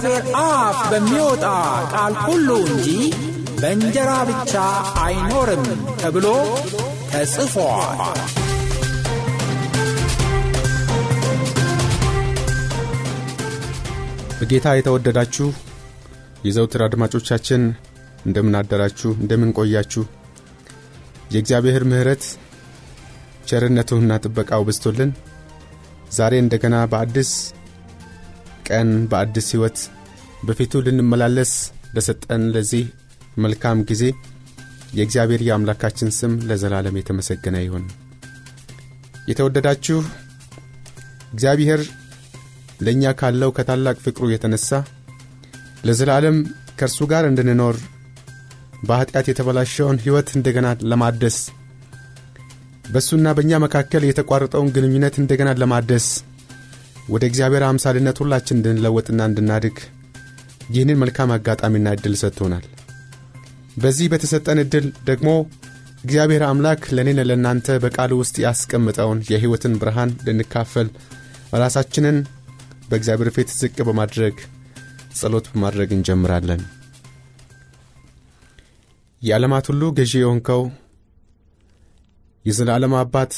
ከእግዚአብሔር አፍ በሚወጣ ቃል ሁሉ እንጂ በእንጀራ ብቻ አይኖርም ተብሎ ተጽፏል። በጌታ የተወደዳችሁ የዘውትር አድማጮቻችን እንደምን አደራችሁ፣ እንደምን ቆያችሁ? የእግዚአብሔር ምሕረት ቸርነቱና ጥበቃው በዝቶልን ዛሬ እንደገና በአዲስ ቀን በአዲስ ሕይወት በፊቱ ልንመላለስ ለሰጠን ለዚህ መልካም ጊዜ የእግዚአብሔር የአምላካችን ስም ለዘላለም የተመሰገነ ይሁን። የተወደዳችሁ እግዚአብሔር ለእኛ ካለው ከታላቅ ፍቅሩ የተነሣ ለዘላለም ከእርሱ ጋር እንድንኖር በኀጢአት የተበላሸውን ሕይወት እንደገና ለማደስ በእሱና በእኛ መካከል የተቋረጠውን ግንኙነት እንደገና ለማደስ ወደ እግዚአብሔር አምሳልነት ሁላችን እንድንለወጥና እንድናድግ ይህንን መልካም አጋጣሚና ዕድል ሰጥቶናል። በዚህ በተሰጠን ዕድል ደግሞ እግዚአብሔር አምላክ ለእኔን ለእናንተ በቃሉ ውስጥ ያስቀምጠውን የሕይወትን ብርሃን ልንካፈል ራሳችንን በእግዚአብሔር ፊት ዝቅ በማድረግ ጸሎት በማድረግ እንጀምራለን። የዓለማት ሁሉ ገዢ የሆንከው የዘላለም አባት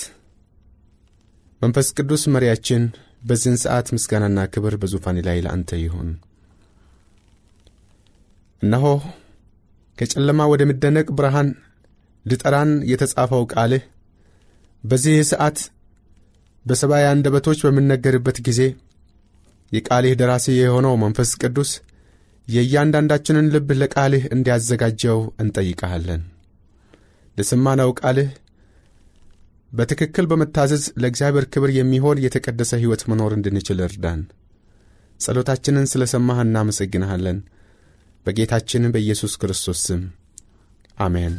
መንፈስ ቅዱስ መሪያችን በዚህን ሰዓት ምስጋናና ክብር በዙፋኔ ላይ ለአንተ ይሁን። እነሆ ከጨለማ ወደሚደነቅ ብርሃን ልጠራን የተጻፈው ቃልህ በዚህ ሰዓት በሰብአዊ አንደበቶች በሚነገርበት ጊዜ የቃልህ ደራሲ የሆነው መንፈስ ቅዱስ የእያንዳንዳችንን ልብ ለቃልህ እንዲያዘጋጀው እንጠይቀሃለን። ለሰማነው ቃልህ በትክክል በመታዘዝ ለእግዚአብሔር ክብር የሚሆን የተቀደሰ ሕይወት መኖር እንድንችል እርዳን። ጸሎታችንን ስለ ሰማህ እናመሰግንሃለን። በጌታችን በኢየሱስ ክርስቶስ ስም አሜን።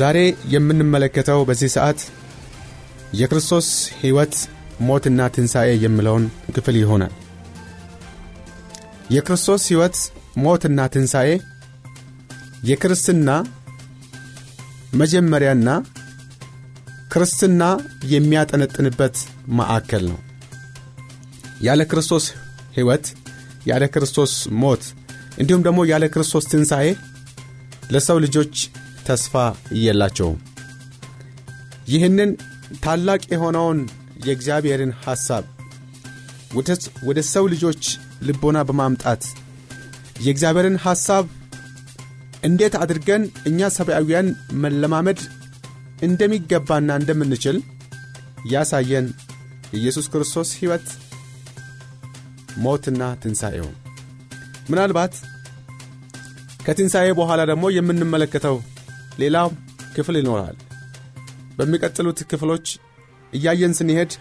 ዛሬ የምንመለከተው በዚህ ሰዓት የክርስቶስ ሕይወት ሞትና ትንሣኤ የሚለውን ክፍል ይሆናል። የክርስቶስ ሕይወት ሞትና ትንሣኤ የክርስትና መጀመሪያና ክርስትና የሚያጠነጥንበት ማዕከል ነው። ያለ ክርስቶስ ሕይወት፣ ያለ ክርስቶስ ሞት እንዲሁም ደግሞ ያለ ክርስቶስ ትንሣኤ ለሰው ልጆች ተስፋ የላቸውም። ይህንን ታላቅ የሆነውን የእግዚአብሔርን ሐሳብ ወደ ሰው ልጆች ልቦና በማምጣት የእግዚአብሔርን ሐሳብ እንዴት አድርገን እኛ ሰብአዊያን መለማመድ እንደሚገባና እንደምንችል ያሳየን የኢየሱስ ክርስቶስ ሕይወት ሞትና ትንሣኤው ምናልባት ከትንሣኤ በኋላ ደግሞ የምንመለከተው ሌላው ክፍል ይኖራል። በሚቀጥሉት ክፍሎች እያየን ስንሄድ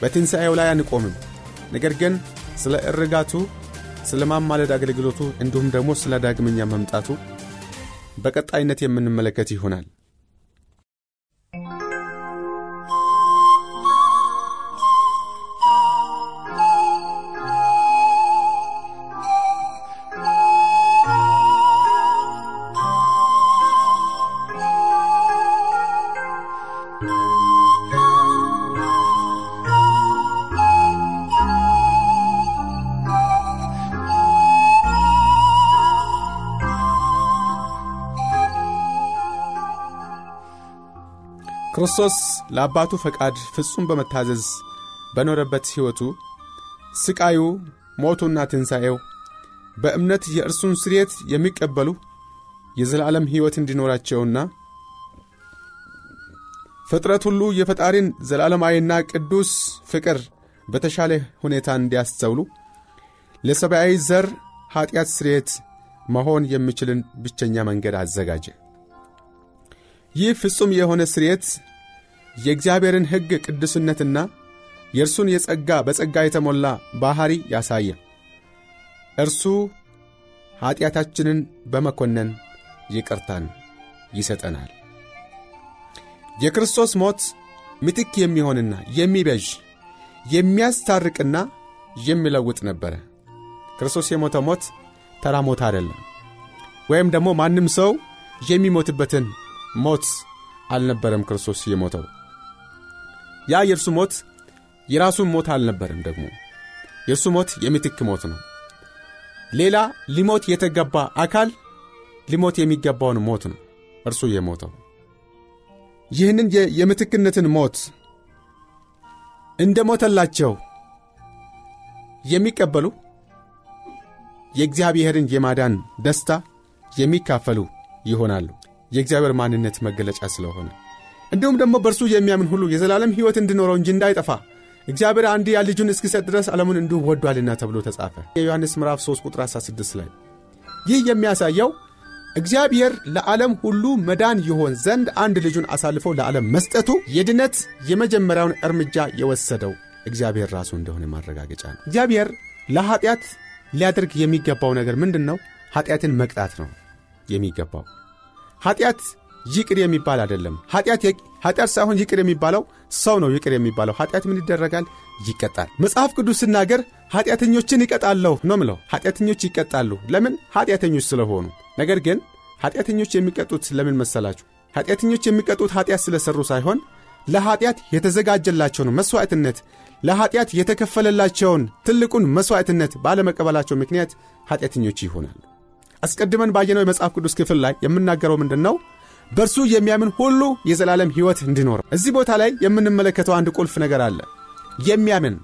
በትንሣኤው ላይ አንቆምም። ነገር ግን ስለ እርጋቱ፣ ስለ ማማለድ አገልግሎቱ እንዲሁም ደግሞ ስለ ዳግመኛ መምጣቱ በቀጣይነት የምንመለከት ይሆናል። ክርስቶስ ለአባቱ ፈቃድ ፍጹም በመታዘዝ በኖረበት ሕይወቱ ስቃዩ፣ ሞቱና ትንሣኤው በእምነት የእርሱን ስርየት የሚቀበሉ የዘላለም ሕይወት እንዲኖራቸውና ፍጥረት ሁሉ የፈጣሪን ዘላለማዊና ቅዱስ ፍቅር በተሻለ ሁኔታ እንዲያስተውሉ ለሰብአዊ ዘር ኀጢአት ስርየት መሆን የሚችልን ብቸኛ መንገድ አዘጋጀ። ይህ ፍጹም የሆነ ስርየት የእግዚአብሔርን ሕግ ቅዱስነትና የእርሱን የጸጋ በጸጋ የተሞላ ባሕሪ ያሳየ። እርሱ ኀጢአታችንን በመኮነን ይቅርታን ይሰጠናል። የክርስቶስ ሞት ምትክ የሚሆንና የሚበዥ የሚያስታርቅና የሚለውጥ ነበረ። ክርስቶስ የሞተው ሞት ተራ ሞት አይደለም፣ ወይም ደግሞ ማንም ሰው የሚሞትበትን ሞት አልነበረም። ክርስቶስ የሞተው ያ የእርሱ ሞት የራሱን ሞት አልነበረም። ደግሞ የእርሱ ሞት የምትክ ሞት ነው። ሌላ ሊሞት የተገባ አካል ሊሞት የሚገባውን ሞት ነው እርሱ የሞተው። ይህንን የምትክነትን ሞት እንደ ሞተላቸው የሚቀበሉ የእግዚአብሔርን የማዳን ደስታ የሚካፈሉ ይሆናሉ። የእግዚአብሔር ማንነት መገለጫ ስለሆነ እንዲሁም ደግሞ በእርሱ የሚያምን ሁሉ የዘላለም ሕይወት እንዲኖረው እንጂ እንዳይጠፋ እግዚአብሔር አንድያ ልጁን እስኪሰጥ ድረስ ዓለሙን እንዲሁ ወዷልና ተብሎ ተጻፈ። የዮሐንስ ምዕራፍ 3 ቁጥር 16 ላይ ይህ የሚያሳየው እግዚአብሔር ለዓለም ሁሉ መዳን ይሆን ዘንድ አንድ ልጁን አሳልፎ ለዓለም መስጠቱ የድነት የመጀመሪያውን እርምጃ የወሰደው እግዚአብሔር ራሱ እንደሆነ ማረጋገጫ ነው። እግዚአብሔር ለኀጢአት ሊያደርግ የሚገባው ነገር ምንድን ነው? ኀጢአትን መቅጣት ነው የሚገባው። ኀጢአት ይቅር የሚባል አይደለም። ኀጢአት ሳይሆን ይቅር የሚባለው ሰው ነው ይቅር የሚባለው። ኀጢአት ምን ይደረጋል? ይቀጣል። መጽሐፍ ቅዱስ ሲናገር ኀጢአተኞችን ይቀጣለሁ ነው ምለው። ኀጢአተኞች ይቀጣሉ። ለምን? ኀጢአተኞች ስለሆኑ። ነገር ግን ኀጢአተኞች የሚቀጡት ለምን መሰላችሁ? ኀጢአተኞች የሚቀጡት ኀጢአት ስለሠሩ ሳይሆን ለኀጢአት የተዘጋጀላቸውን መሥዋዕትነት ለኀጢአት የተከፈለላቸውን ትልቁን መሥዋዕትነት ባለመቀበላቸው ምክንያት ኀጢአተኞች ይሆናሉ። አስቀድመን ባየነው የመጽሐፍ ቅዱስ ክፍል ላይ የምናገረው ምንድን ነው? በእርሱ የሚያምን ሁሉ የዘላለም ሕይወት እንዲኖረው። እዚህ ቦታ ላይ የምንመለከተው አንድ ቁልፍ ነገር አለ። የሚያምን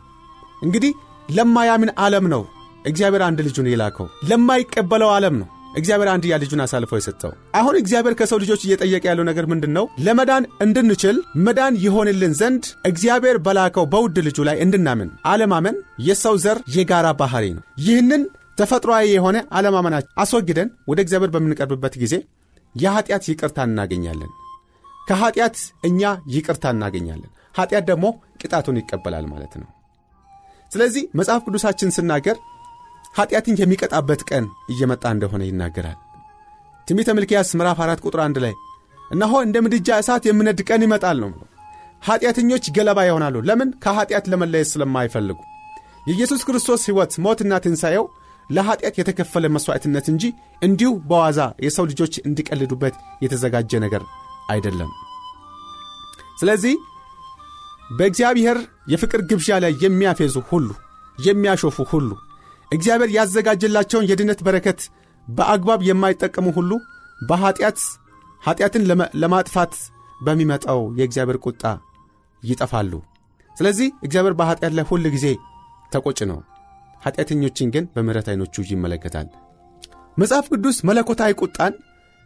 እንግዲህ ለማያምን ዓለም ነው እግዚአብሔር አንድ ልጁን የላከው። ለማይቀበለው ዓለም ነው እግዚአብሔር አንድያ ልጁን አሳልፎ የሰጠው። አሁን እግዚአብሔር ከሰው ልጆች እየጠየቀ ያለው ነገር ምንድን ነው? ለመዳን እንድንችል መዳን ይሆንልን ዘንድ እግዚአብሔር በላከው በውድ ልጁ ላይ እንድናምን። አለማመን የሰው ዘር የጋራ ባሕሪ ነው። ይህንን ተፈጥሮአዊ የሆነ አለማመናችን አስወግደን ወደ እግዚአብሔር በምንቀርብበት ጊዜ የኀጢአት ይቅርታ እናገኛለን። ከኀጢአት እኛ ይቅርታ እናገኛለን። ኀጢአት ደግሞ ቅጣቱን ይቀበላል ማለት ነው። ስለዚህ መጽሐፍ ቅዱሳችን ስናገር ኀጢአትን የሚቀጣበት ቀን እየመጣ እንደሆነ ይናገራል። ትንቢተ ሚልክያስ ምዕራፍ 4 ቁጥር 1 ላይ እነሆ እንደ ምድጃ እሳት የምነድ ቀን ይመጣል ነው። ኀጢአተኞች ገለባ ይሆናሉ። ለምን? ከኀጢአት ለመለየት ስለማይፈልጉ። የኢየሱስ ክርስቶስ ሕይወት ሞትና ትንሣኤው ለኀጢአት የተከፈለ መሥዋዕትነት እንጂ እንዲሁ በዋዛ የሰው ልጆች እንዲቀልዱበት የተዘጋጀ ነገር አይደለም። ስለዚህ በእግዚአብሔር የፍቅር ግብዣ ላይ የሚያፌዙ ሁሉ፣ የሚያሾፉ ሁሉ እግዚአብሔር ያዘጋጀላቸውን የድነት በረከት በአግባብ የማይጠቀሙ ሁሉ በኀጢአት ኀጢአትን ለማጥፋት በሚመጣው የእግዚአብሔር ቁጣ ይጠፋሉ። ስለዚህ እግዚአብሔር በኀጢአት ላይ ሁል ጊዜ ተቆጭ ነው። ኀጢአተኞችን ግን በምሕረት ዐይኖቹ ይመለከታል። መጽሐፍ ቅዱስ መለኮታዊ ቁጣን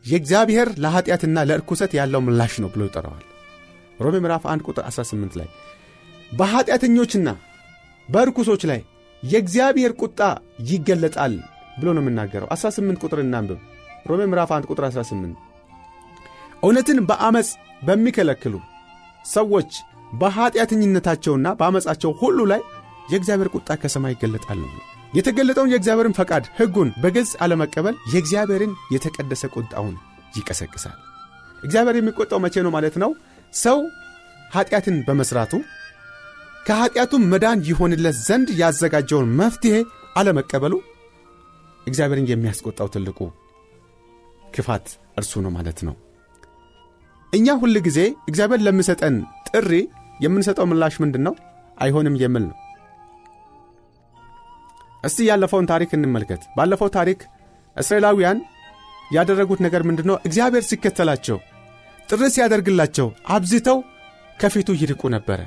የእግዚአብሔር ለኀጢአትና ለርኩሰት ያለው ምላሽ ነው ብሎ ይጠራዋል። ሮሜ ምዕራፍ 1 ቁጥር 18 ላይ በኀጢአተኞችና በርኩሶች ላይ የእግዚአብሔር ቁጣ ይገለጣል ብሎ ነው የምናገረው። 18 ቁጥር እናንብብ። ሮሜ ምዕራፍ 1 ቁጥር 18 እውነትን በአመፅ በሚከለክሉ ሰዎች በኀጢአተኝነታቸውና በአመፃቸው ሁሉ ላይ የእግዚአብሔር ቁጣ ከሰማይ ይገለጣል ነው። የተገለጠውን የእግዚአብሔርን ፈቃድ ሕጉን በግልጽ አለመቀበል የእግዚአብሔርን የተቀደሰ ቁጣውን ይቀሰቅሳል። እግዚአብሔር የሚቆጣው መቼ ነው ማለት ነው? ሰው ኀጢአትን በመሥራቱ ከኀጢአቱም መዳን ይሆንለት ዘንድ ያዘጋጀውን መፍትሔ አለመቀበሉ እግዚአብሔርን የሚያስቆጣው ትልቁ ክፋት እርሱ ነው ማለት ነው። እኛ ሁል ጊዜ እግዚአብሔር ለሚሰጠን ጥሪ የምንሰጠው ምላሽ ምንድን ነው? አይሆንም የሚል ነው። እስቲ ያለፈውን ታሪክ እንመልከት። ባለፈው ታሪክ እስራኤላውያን ያደረጉት ነገር ምንድን ነው? እግዚአብሔር ሲከተላቸው ጥሪ ሲያደርግላቸው አብዝተው ከፊቱ ይርቁ ነበረ።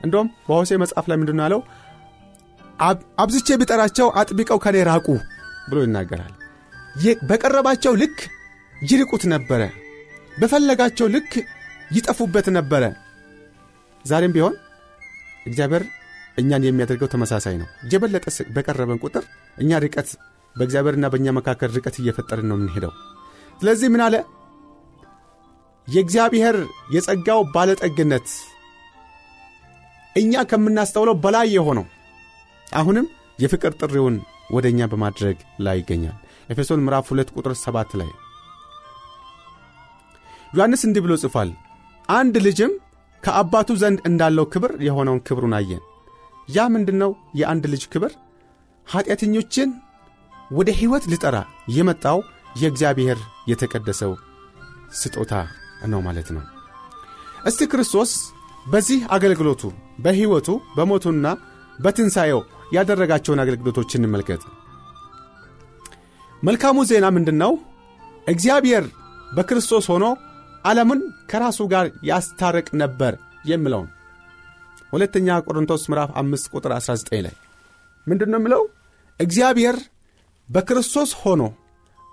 እንደውም በሆሴ መጽሐፍ ላይ ምንድን ነው ያለው? አብዝቼ ቢጠራቸው አጥብቀው ከኔ ራቁ ብሎ ይናገራል። በቀረባቸው ልክ ይርቁት ነበረ። በፈለጋቸው ልክ ይጠፉበት ነበረ። ዛሬም ቢሆን እግዚአብሔር እኛን የሚያደርገው ተመሳሳይ ነው። የበለጠ በቀረበን ቁጥር እኛ ርቀት በእግዚአብሔርና በእኛ መካከል ርቀት እየፈጠርን ነው የምንሄደው። ስለዚህ ምን አለ? የእግዚአብሔር የጸጋው ባለጠግነት እኛ ከምናስተውለው በላይ የሆነው አሁንም የፍቅር ጥሪውን ወደ እኛ በማድረግ ላይ ይገኛል። ኤፌሶን ምዕራፍ 2 ቁጥር 7 ላይ ዮሐንስ እንዲህ ብሎ ጽፏል። አንድ ልጅም ከአባቱ ዘንድ እንዳለው ክብር የሆነውን ክብሩን አየን ያ ምንድን ነው የአንድ ልጅ ክብር? ኀጢአተኞችን ወደ ሕይወት ሊጠራ የመጣው የእግዚአብሔር የተቀደሰው ስጦታ ነው ማለት ነው። እስቲ ክርስቶስ በዚህ አገልግሎቱ በሕይወቱ በሞቱና በትንሣኤው ያደረጋቸውን አገልግሎቶች እንመልከት። መልካሙ ዜና ምንድን ነው እግዚአብሔር በክርስቶስ ሆኖ ዓለምን ከራሱ ጋር ያስታርቅ ነበር የሚለውን ሁለተኛ ቆሮንቶስ ምዕራፍ 5 ቁጥር 19 ላይ ምንድን ነው የሚለው እግዚአብሔር በክርስቶስ ሆኖ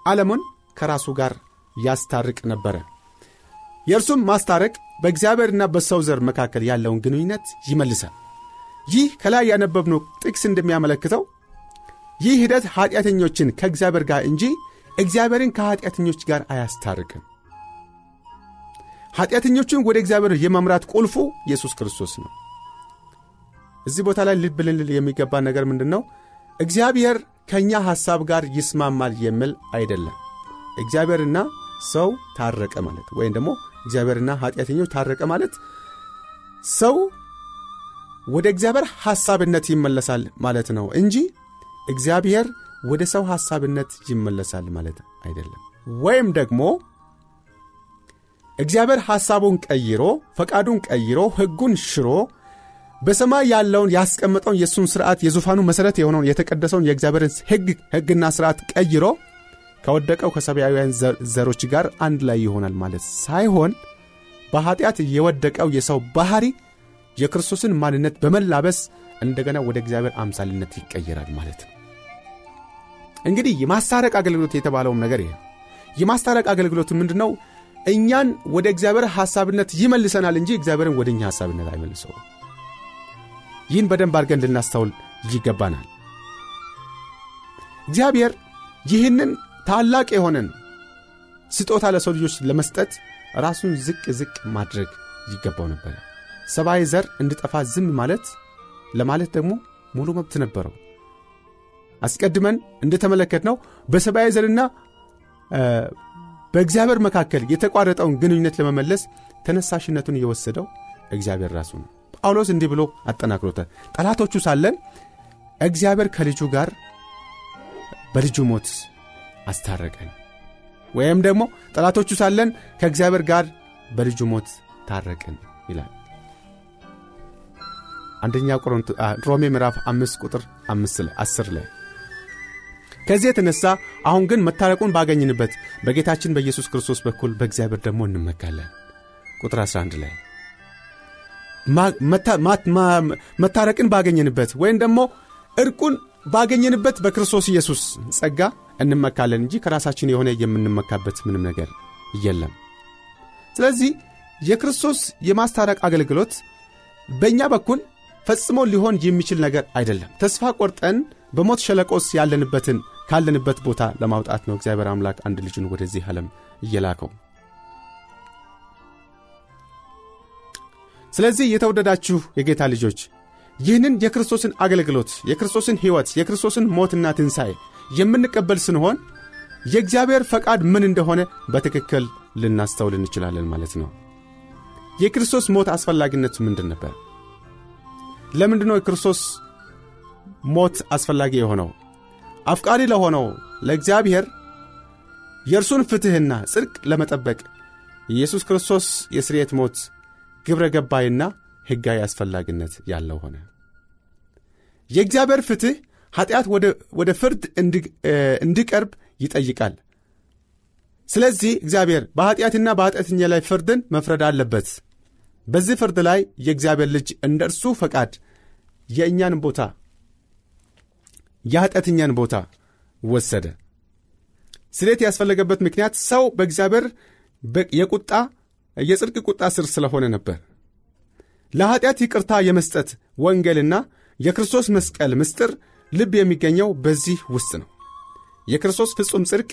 ዓለሙን ከራሱ ጋር ያስታርቅ ነበረ። የእርሱም ማስታረቅ በእግዚአብሔርና በሰው ዘር መካከል ያለውን ግንኙነት ይመልሳል። ይህ ከላይ ያነበብነው ጥቅስ እንደሚያመለክተው ይህ ሂደት ኀጢአተኞችን ከእግዚአብሔር ጋር እንጂ እግዚአብሔርን ከኀጢአተኞች ጋር አያስታርቅም። ኀጢአተኞችን ወደ እግዚአብሔር የመምራት ቁልፉ ኢየሱስ ክርስቶስ ነው እዚህ ቦታ ላይ ልብ ልንል የሚገባ ነገር ምንድን ነው እግዚአብሔር ከእኛ ሐሳብ ጋር ይስማማል የሚል አይደለም። እግዚአብሔርና ሰው ታረቀ ማለት ወይም ደግሞ እግዚአብሔርና ኀጢአተኞች ታረቀ ማለት ሰው ወደ እግዚአብሔር ሐሳብነት ይመለሳል ማለት ነው እንጂ እግዚአብሔር ወደ ሰው ሐሳብነት ይመለሳል ማለት አይደለም። ወይም ደግሞ እግዚአብሔር ሐሳቡን ቀይሮ ፈቃዱን ቀይሮ ሕጉን ሽሮ በሰማይ ያለውን ያስቀመጠውን የእሱን ሥርዓት የዙፋኑ መሠረት የሆነውን የተቀደሰውን የእግዚአብሔርን ሕግ ሕግና ሥርዓት ቀይሮ ከወደቀው ከሰማያውያን ዘሮች ጋር አንድ ላይ ይሆናል ማለት ሳይሆን በኀጢአት የወደቀው የሰው ባሕሪ የክርስቶስን ማንነት በመላበስ እንደገና ወደ እግዚአብሔር አምሳልነት ይቀየራል ማለት ነው። እንግዲህ የማስታረቅ አገልግሎት የተባለውም ነገር ይሄ የማስታረቅ አገልግሎት ምንድን ነው እኛን ወደ እግዚአብሔር ሐሳብነት ይመልሰናል እንጂ እግዚአብሔርን ወደ እኛ ሐሳብነት አይመልሰው ይህን በደንብ አድርገን ልናስተውል ይገባናል። እግዚአብሔር ይህንን ታላቅ የሆነን ስጦታ ለሰው ልጆች ለመስጠት ራሱን ዝቅ ዝቅ ማድረግ ይገባው ነበረ ሰብአዊ ዘር እንድጠፋ ዝም ማለት ለማለት ደግሞ ሙሉ መብት ነበረው። አስቀድመን እንደተመለከት ነው በሰብአዊ ዘርና በእግዚአብሔር መካከል የተቋረጠውን ግንኙነት ለመመለስ ተነሳሽነቱን የወሰደው እግዚአብሔር ራሱ ነው ጳውሎስ እንዲህ ብሎ አጠናክሮታል። ጠላቶቹ ሳለን እግዚአብሔር ከልጁ ጋር በልጁ ሞት አስታረቀን። ወይም ደግሞ ጠላቶቹ ሳለን ከእግዚአብሔር ጋር በልጁ ሞት ታረቅን ይላል። አንደኛ ሮሜ ምዕራፍ አምስት ቁጥር አስር ላይ ከዚህ የተነሳ አሁን ግን መታረቁን ባገኝንበት በጌታችን በኢየሱስ ክርስቶስ በኩል በእግዚአብሔር ደግሞ እንመካለን። ቁጥር 11 ላይ መታረቅን ባገኘንበት ወይም ደግሞ እርቁን ባገኘንበት በክርስቶስ ኢየሱስ ጸጋ እንመካለን እንጂ ከራሳችን የሆነ የምንመካበት ምንም ነገር የለም። ስለዚህ የክርስቶስ የማስታረቅ አገልግሎት በእኛ በኩል ፈጽሞ ሊሆን የሚችል ነገር አይደለም። ተስፋ ቆርጠን በሞት ሸለቆስ ያለንበትን ካለንበት ቦታ ለማውጣት ነው። እግዚአብሔር አምላክ አንድ ልጁን ወደዚህ ዓለም እየላከው ስለዚህ የተወደዳችሁ የጌታ ልጆች ይህንን የክርስቶስን አገልግሎት የክርስቶስን ሕይወት የክርስቶስን ሞትና ትንሣኤ የምንቀበል ስንሆን የእግዚአብሔር ፈቃድ ምን እንደሆነ በትክክል ልናስተውል እንችላለን ማለት ነው። የክርስቶስ ሞት አስፈላጊነት ምንድን ነበር? ለምንድን ነው የክርስቶስ ሞት አስፈላጊ የሆነው? አፍቃሪ ለሆነው ለእግዚአብሔር የእርሱን ፍትሕና ጽድቅ ለመጠበቅ ኢየሱስ ክርስቶስ የስርየት ሞት ግብረ ገባይና ሕጋዊ አስፈላጊነት ያለው ሆነ። የእግዚአብሔር ፍትሕ ኀጢአት ወደ ፍርድ እንዲቀርብ ይጠይቃል። ስለዚህ እግዚአብሔር በኀጢአትና በኀጢአተኛ ላይ ፍርድን መፍረድ አለበት። በዚህ ፍርድ ላይ የእግዚአብሔር ልጅ እንደ እርሱ ፈቃድ የእኛን ቦታ የኀጢአተኛን ቦታ ወሰደ። ስሌት ያስፈለገበት ምክንያት ሰው በእግዚአብሔር የቁጣ የጽድቅ ቁጣ ስር ስለሆነ ነበር ለኀጢአት ይቅርታ የመስጠት ወንጌልና የክርስቶስ መስቀል ምስጢር ልብ የሚገኘው በዚህ ውስጥ ነው የክርስቶስ ፍጹም ጽድቅ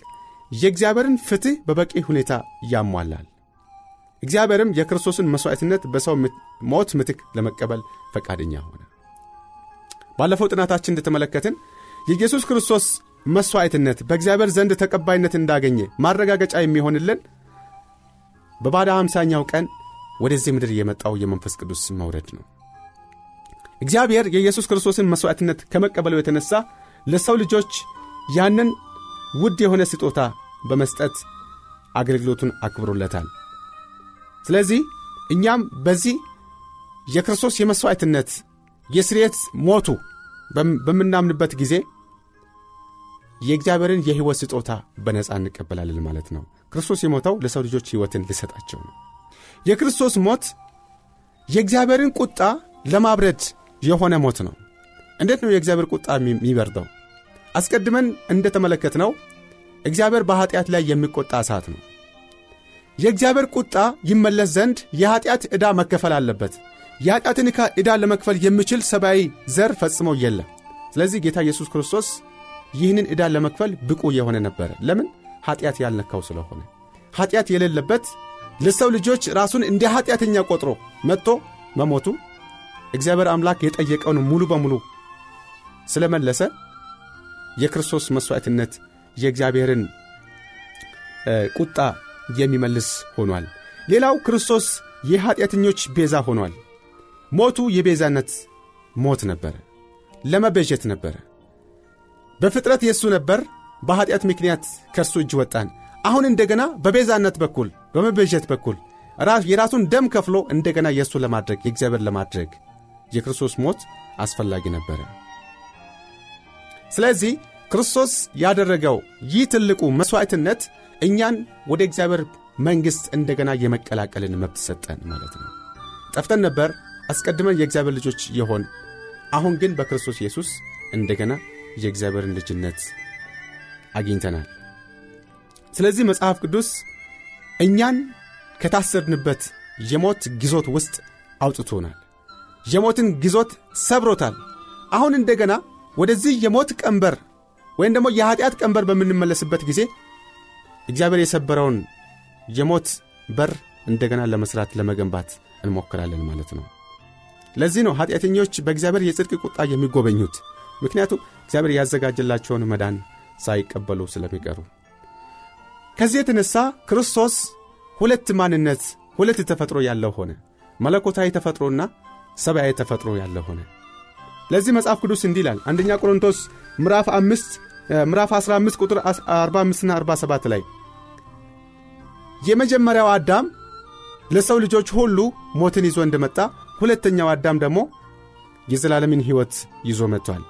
የእግዚአብሔርን ፍትሕ በበቂ ሁኔታ ያሟላል። እግዚአብሔርም የክርስቶስን መሥዋዕትነት በሰው ሞት ምትክ ለመቀበል ፈቃደኛ ሆነ። ባለፈው ጥናታችን እንደተመለከትን የኢየሱስ ክርስቶስ መሥዋዕትነት በእግዚአብሔር ዘንድ ተቀባይነት እንዳገኘ ማረጋገጫ የሚሆንልን በባለ ሃምሳኛው ቀን ወደዚህ ምድር የመጣው የመንፈስ ቅዱስ መውረድ ነው። እግዚአብሔር የኢየሱስ ክርስቶስን መሥዋዕትነት ከመቀበሉ የተነሣ ለሰው ልጆች ያንን ውድ የሆነ ስጦታ በመስጠት አገልግሎቱን አክብሮለታል። ስለዚህ እኛም በዚህ የክርስቶስ የመሥዋዕትነት የስርየት ሞቱ በምናምንበት ጊዜ የእግዚአብሔርን የሕይወት ስጦታ በነፃ እንቀበላለን ማለት ነው። ክርስቶስ የሞተው ለሰው ልጆች ሕይወትን ሊሰጣቸው ነው። የክርስቶስ ሞት የእግዚአብሔርን ቁጣ ለማብረድ የሆነ ሞት ነው። እንዴት ነው የእግዚአብሔር ቁጣ የሚበርደው? አስቀድመን እንደተመለከትነው እግዚአብሔር በኀጢአት ላይ የሚቆጣ እሳት ነው። የእግዚአብሔር ቁጣ ይመለስ ዘንድ የኀጢአት ዕዳ መከፈል አለበት። የኀጢአትን ዕዳ ለመክፈል የሚችል ሰብአዊ ዘር ፈጽሞ የለም። ስለዚህ ጌታ ኢየሱስ ክርስቶስ ይህንን ዕዳ ለመክፈል ብቁ የሆነ ነበረ። ለምን? ኀጢአት ያልነካው ስለሆነ። ኀጢአት የሌለበት ለሰው ልጆች ራሱን እንደ ኀጢአተኛ ቆጥሮ መጥቶ መሞቱ እግዚአብሔር አምላክ የጠየቀውን ሙሉ በሙሉ ስለመለሰ የክርስቶስ መሥዋዕትነት የእግዚአብሔርን ቁጣ የሚመልስ ሆኗል። ሌላው ክርስቶስ የኀጢአተኞች ቤዛ ሆኗል። ሞቱ የቤዛነት ሞት ነበረ፣ ለመቤዠት ነበረ። በፍጥረት የእሱ ነበር። በኀጢአት ምክንያት ከእሱ እጅ ወጣን። አሁን እንደገና በቤዛነት በኩል በመቤዠት በኩል የራሱን ደም ከፍሎ እንደገና የእሱ ለማድረግ የእግዚአብሔር ለማድረግ የክርስቶስ ሞት አስፈላጊ ነበረ። ስለዚህ ክርስቶስ ያደረገው ይህ ትልቁ መሥዋዕትነት እኛን ወደ እግዚአብሔር መንግሥት እንደገና የመቀላቀልን መብት ሰጠን ማለት ነው። ጠፍተን ነበር አስቀድመን የእግዚአብሔር ልጆች የሆን አሁን ግን በክርስቶስ ኢየሱስ እንደገና የእግዚአብሔርን ልጅነት አግኝተናል። ስለዚህ መጽሐፍ ቅዱስ እኛን ከታሰርንበት የሞት ግዞት ውስጥ አውጥቶናል። የሞትን ግዞት ሰብሮታል። አሁን እንደገና ወደዚህ የሞት ቀንበር ወይም ደግሞ የኀጢአት ቀንበር በምንመለስበት ጊዜ እግዚአብሔር የሰበረውን የሞት በር እንደገና ለመሥራት ለመገንባት እንሞክራለን ማለት ነው። ለዚህ ነው ኀጢአተኞች በእግዚአብሔር የጽድቅ ቁጣ የሚጎበኙት። ምክንያቱም እግዚአብሔር ያዘጋጀላቸውን መዳን ሳይቀበሉ ስለሚቀሩ። ከዚህ የተነሣ ክርስቶስ ሁለት ማንነት፣ ሁለት ተፈጥሮ ያለው ሆነ። መለኮታዊ ተፈጥሮና ሰብአዊ ተፈጥሮ ያለው ሆነ። ለዚህ መጽሐፍ ቅዱስ እንዲህ ይላል አንደኛ ቆሮንቶስ ምዕራፍ 5 ምዕራፍ 15 ቁጥር 45ና 47 ላይ የመጀመሪያው አዳም ለሰው ልጆች ሁሉ ሞትን ይዞ እንደመጣ ሁለተኛው አዳም ደግሞ የዘላለምን ሕይወት ይዞ መጥቷል።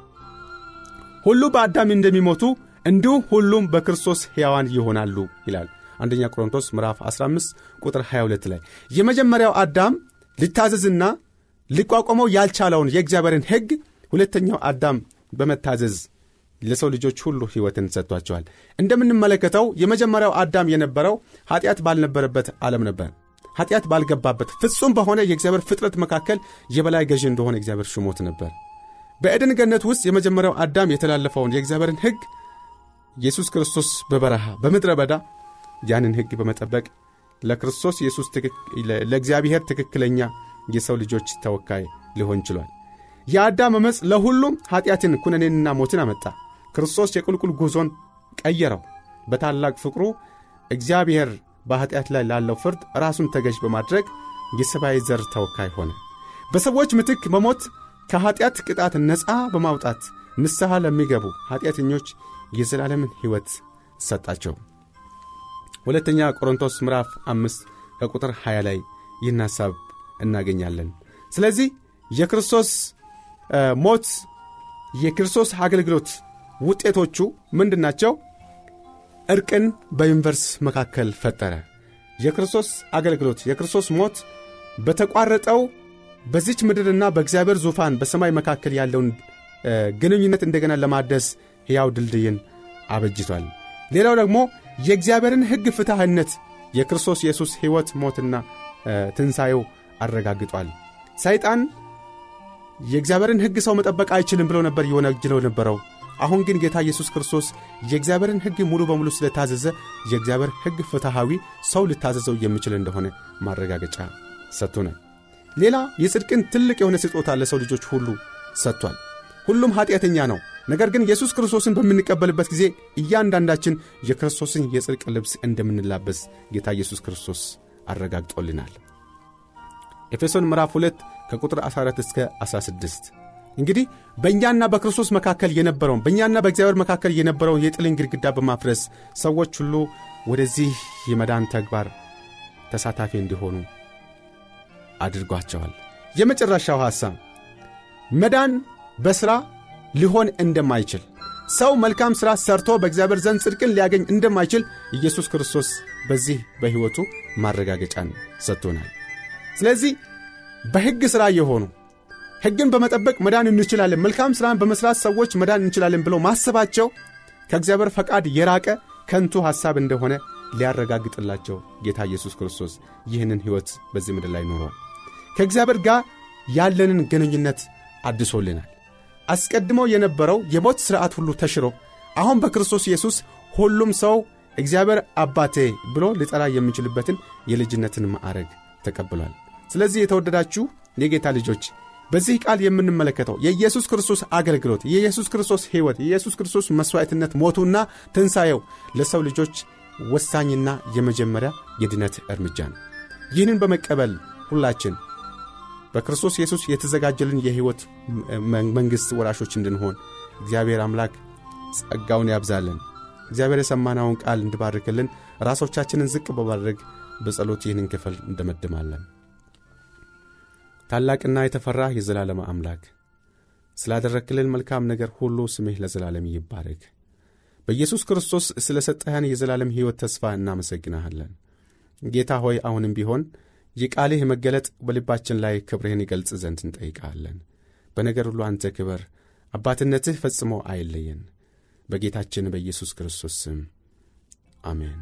ሁሉ በአዳም እንደሚሞቱ እንዲሁ ሁሉም በክርስቶስ ሕያዋን ይሆናሉ ይላል አንደኛ ቆሮንቶስ ምዕራፍ 15 ቁጥር 22 ላይ የመጀመሪያው አዳም ሊታዘዝና ሊቋቋመው ያልቻለውን የእግዚአብሔርን ሕግ ሁለተኛው አዳም በመታዘዝ ለሰው ልጆች ሁሉ ሕይወትን ሰጥቷቸዋል። እንደምንመለከተው የመጀመሪያው አዳም የነበረው ኀጢአት ባልነበረበት ዓለም ነበር። ኀጢአት ባልገባበት ፍጹም በሆነ የእግዚአብሔር ፍጥረት መካከል የበላይ ገዢ እንደሆነ እግዚአብሔር ሽሞት ነበር። በኤደን ገነት ውስጥ የመጀመሪያው አዳም የተላለፈውን የእግዚአብሔርን ሕግ ኢየሱስ ክርስቶስ በበረሃ በምድረ በዳ ያንን ሕግ በመጠበቅ ለክርስቶስ ኢየሱስ ለእግዚአብሔር ትክክለኛ የሰው ልጆች ተወካይ ሊሆን ችሏል። የአዳም ዓመፅ ለሁሉም ኀጢአትን ኩነኔንና ሞትን አመጣ። ክርስቶስ የቁልቁል ጉዞን ቀየረው። በታላቅ ፍቅሩ እግዚአብሔር በኀጢአት ላይ ላለው ፍርድ ራሱን ተገዥ በማድረግ የሰብአዊ ዘር ተወካይ ሆነ። በሰዎች ምትክ መሞት ከኀጢአት ቅጣት ነፃ በማውጣት ንስሐ ለሚገቡ ኀጢአተኞች የዘላለምን ሕይወት ሰጣቸው። ሁለተኛ ቆሮንቶስ ምዕራፍ አምስት ከቁጥር 20 ላይ ይህን ሐሳብ እናገኛለን። ስለዚህ የክርስቶስ ሞት የክርስቶስ አገልግሎት ውጤቶቹ ምንድናቸው? እርቅን በዩኒቨርስ መካከል ፈጠረ። የክርስቶስ አገልግሎት የክርስቶስ ሞት በተቋረጠው በዚች ምድርና በእግዚአብሔር ዙፋን በሰማይ መካከል ያለውን ግንኙነት እንደገና ለማደስ ሕያው ድልድይን አበጅቷል። ሌላው ደግሞ የእግዚአብሔርን ሕግ ፍትሐነት የክርስቶስ ኢየሱስ ሕይወት ሞትና ትንሣኤው አረጋግጧል። ሰይጣን የእግዚአብሔርን ሕግ ሰው መጠበቅ አይችልም ብሎ ነበር የወነጅለው ነበረው። አሁን ግን ጌታ ኢየሱስ ክርስቶስ የእግዚአብሔርን ሕግ ሙሉ በሙሉ ስለታዘዘ የእግዚአብሔር ሕግ ፍትሐዊ ሰው ልታዘዘው የሚችል እንደሆነ ማረጋገጫ ሰጥቶናል። ሌላ የጽድቅን ትልቅ የሆነ ስጦታ ለሰው ልጆች ሁሉ ሰጥቷል። ሁሉም ኀጢአተኛ ነው። ነገር ግን ኢየሱስ ክርስቶስን በምንቀበልበት ጊዜ እያንዳንዳችን የክርስቶስን የጽድቅ ልብስ እንደምንላበስ ጌታ ኢየሱስ ክርስቶስ አረጋግጦልናል። ኤፌሶን ምዕራፍ 2 ከቁጥር 14 እስከ 16 እንግዲህ በእኛና በክርስቶስ መካከል የነበረውን በእኛና በእግዚአብሔር መካከል የነበረውን የጥልን ግድግዳ በማፍረስ ሰዎች ሁሉ ወደዚህ የመዳን ተግባር ተሳታፊ እንዲሆኑ አድርጓቸዋል። የመጨረሻው ሐሳብ መዳን በሥራ ሊሆን እንደማይችል ሰው መልካም ሥራ ሰርቶ በእግዚአብሔር ዘንድ ጽድቅን ሊያገኝ እንደማይችል ኢየሱስ ክርስቶስ በዚህ በሕይወቱ ማረጋገጫን ሰጥቶናል። ስለዚህ በሕግ ሥራ የሆኑ ሕግን በመጠበቅ መዳን እንችላለን፣ መልካም ሥራን በመሥራት ሰዎች መዳን እንችላለን ብለው ማሰባቸው ከእግዚአብሔር ፈቃድ የራቀ ከንቱ ሐሳብ እንደሆነ ሊያረጋግጥላቸው ጌታ ኢየሱስ ክርስቶስ ይህንን ሕይወት በዚህ ምድር ላይ ኖሯል። ከእግዚአብሔር ጋር ያለንን ግንኙነት አድሶልናል። አስቀድሞ የነበረው የሞት ሥርዓት ሁሉ ተሽሮ አሁን በክርስቶስ ኢየሱስ ሁሉም ሰው እግዚአብሔር አባቴ ብሎ ሊጠራ የሚችልበትን የልጅነትን ማዕረግ ተቀብሏል። ስለዚህ የተወደዳችሁ የጌታ ልጆች በዚህ ቃል የምንመለከተው የኢየሱስ ክርስቶስ አገልግሎት፣ የኢየሱስ ክርስቶስ ሕይወት፣ የኢየሱስ ክርስቶስ መሥዋዕትነት፣ ሞቱና ትንሣኤው ለሰው ልጆች ወሳኝና የመጀመሪያ የድነት እርምጃ ነው። ይህንን በመቀበል ሁላችን በክርስቶስ ኢየሱስ የተዘጋጀልን የሕይወት መንግሥት ወራሾች እንድንሆን እግዚአብሔር አምላክ ጸጋውን ያብዛልን። እግዚአብሔር የሰማናውን ቃል እንድባርክልን ራሶቻችንን ዝቅ በማድረግ በጸሎት ይህንን ክፍል እንደመድማለን። ታላቅና የተፈራ የዘላለም አምላክ ስላደረክልን መልካም ነገር ሁሉ ስምህ ለዘላለም ይባረክ። በኢየሱስ ክርስቶስ ስለ ሰጠህን የዘላለም ሕይወት ተስፋ እናመሰግናሃለን። ጌታ ሆይ አሁንም ቢሆን የቃልህ መገለጥ በልባችን ላይ ክብርህን ይገልጽ ዘንድ እንጠይቃለን። በነገር ሁሉ አንተ ክበር፣ አባትነትህ ፈጽሞ አይለየን። በጌታችን በኢየሱስ ክርስቶስ ስም አሜን።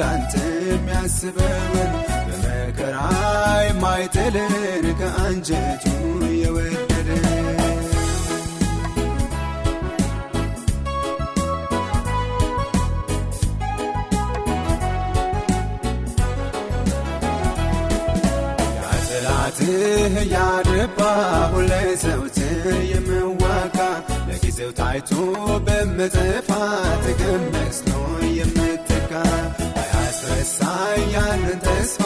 ትላንት የሚያስበውን በመከራ የማይጥልን ከአንጀቱ የወደደ ያጠላትህ ያደባ ሁለ ዘውትር የምዋጋ ለጊዜው ታይቶ በመጠፋ ጥቅም መስሎ የምትጋ አያስረሳኝ ያንን ተስፋ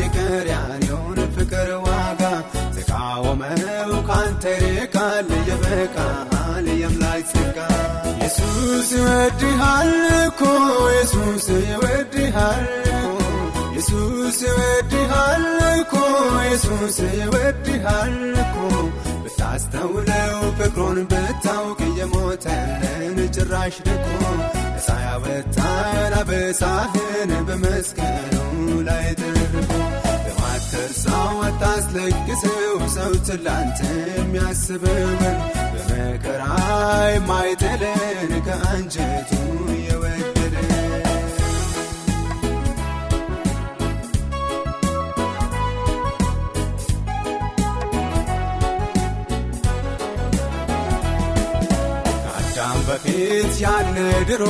የቀራንዮውን ፍቅር ዋጋ ተቃወመው ካንተ ይርቃል የበቃል የአምላክ ጸጋ ኢየሱስ ይወድሃል እኮ ኢየሱስ ይወድሃል እኮ ኢየሱስ ይወድሃል እኮ ኢየሱስ ይወድሃል እኮ ብታስተውለው ፍቅሩን ብታውቅ የሞተልን ጭራሽ ልኮ ነፃ ያወጣን አበሳህን በመስቀሉ ላይ ተደርጎ በማትረሳው አታስለቅሰው ሰው ትላንት የሚያስበውን በመከራ የማይጥልን ከአንጀቱ የወደደ በፊት ያለ ድሮ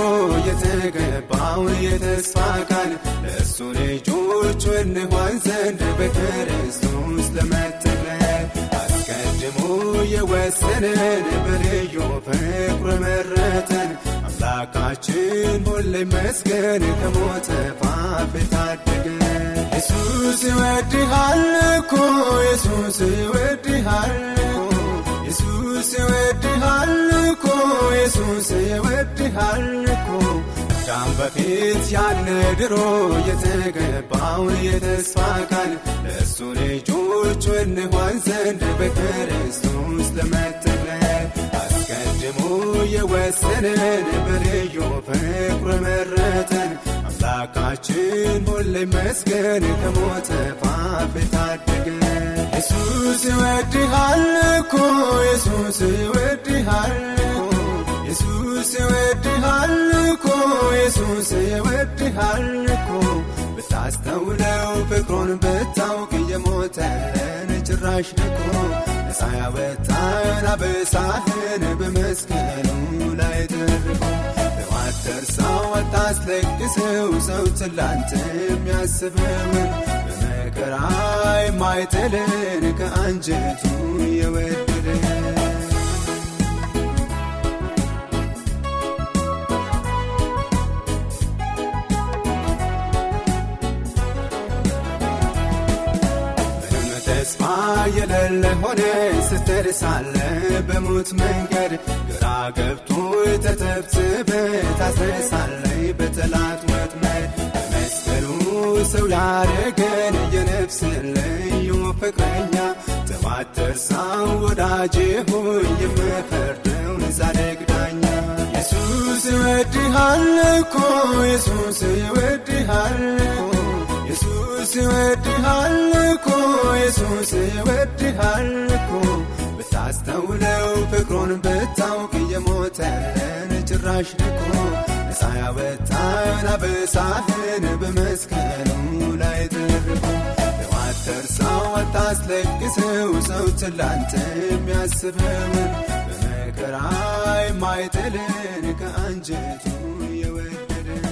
የተገባውን የተስፋ ቃል ለእሱ ልጆች እንሆን ዘንድ በክርስቶስ ለመጠቅለል አስቀድሞ የወሰነን በልዩ ፍቅሩ መረጠን። አምላካችን ሁሌ መስገን ከሞተ ፋፍ የታደገን ኢየሱስ ይወድሃል እኮ ኢየሱስ ይወድሃል ኢየሱስ ይወድሃል እኮ ኢየሱስ ይወድሃል እኮ ከአዳም በፊት ያለ ድሮ የተገባው የተስፋ ቃል ለእሱ ልጆች እንሆን ዘንድ በክርስቶስ ለመጠቅለል አስቀድሞ የወሰነን በልዩ ፍቅሩ መረተን አምላካችን ሁሌ መስገን ከሞተ ፋፍ Yesuusi weetti halluu Yesuusi weetti halluu Yesuusi weetti halluu Yesuusi weetti halluu Bitaas ta'uu dha'uu beekuun beektaa kiyya mootaa jiraash dhaquu. ነፃ ያወጣን አበሳህን ላይ ደርጎ በማትደርሰው አታስለቅሰው ሰው ትላንት የሚያስበውን በመከራ የማይጥልን ከአንጀቱ የወደደን የሌለ ሆነ ስትርሳለ በሞት መንገድ ግራ ገብቶ ተተብትበ ታስረሳለ በጠላት ወጥመድ በመስቀሉ ሰው ያደረገን የነፍስ ልዩ ፍቅረኛ ጥዋት ተርሳው ወዳጄ ሆይ የምፈርደውን ዛደግ ዳኛ ኢየሱስ ይወድሃል እኮ ኢየሱስ ይወድሃል እኮ ኢየሱስ ይወድሃል እኮ ኢየሱስ ይወድሃል እኮ ብታስተውለው ፍቅሩን ብታውቅ እየሞተልን ጭራሽ ልኮ ነፃ ያወጣን አበሳህን በመስቀሉ ላይ በዋት ተርሳው አታስለቅሰው ሰው ትላንት የሚያስበውን በመከራ የማይጥልን ከአንጀቱ የወደደን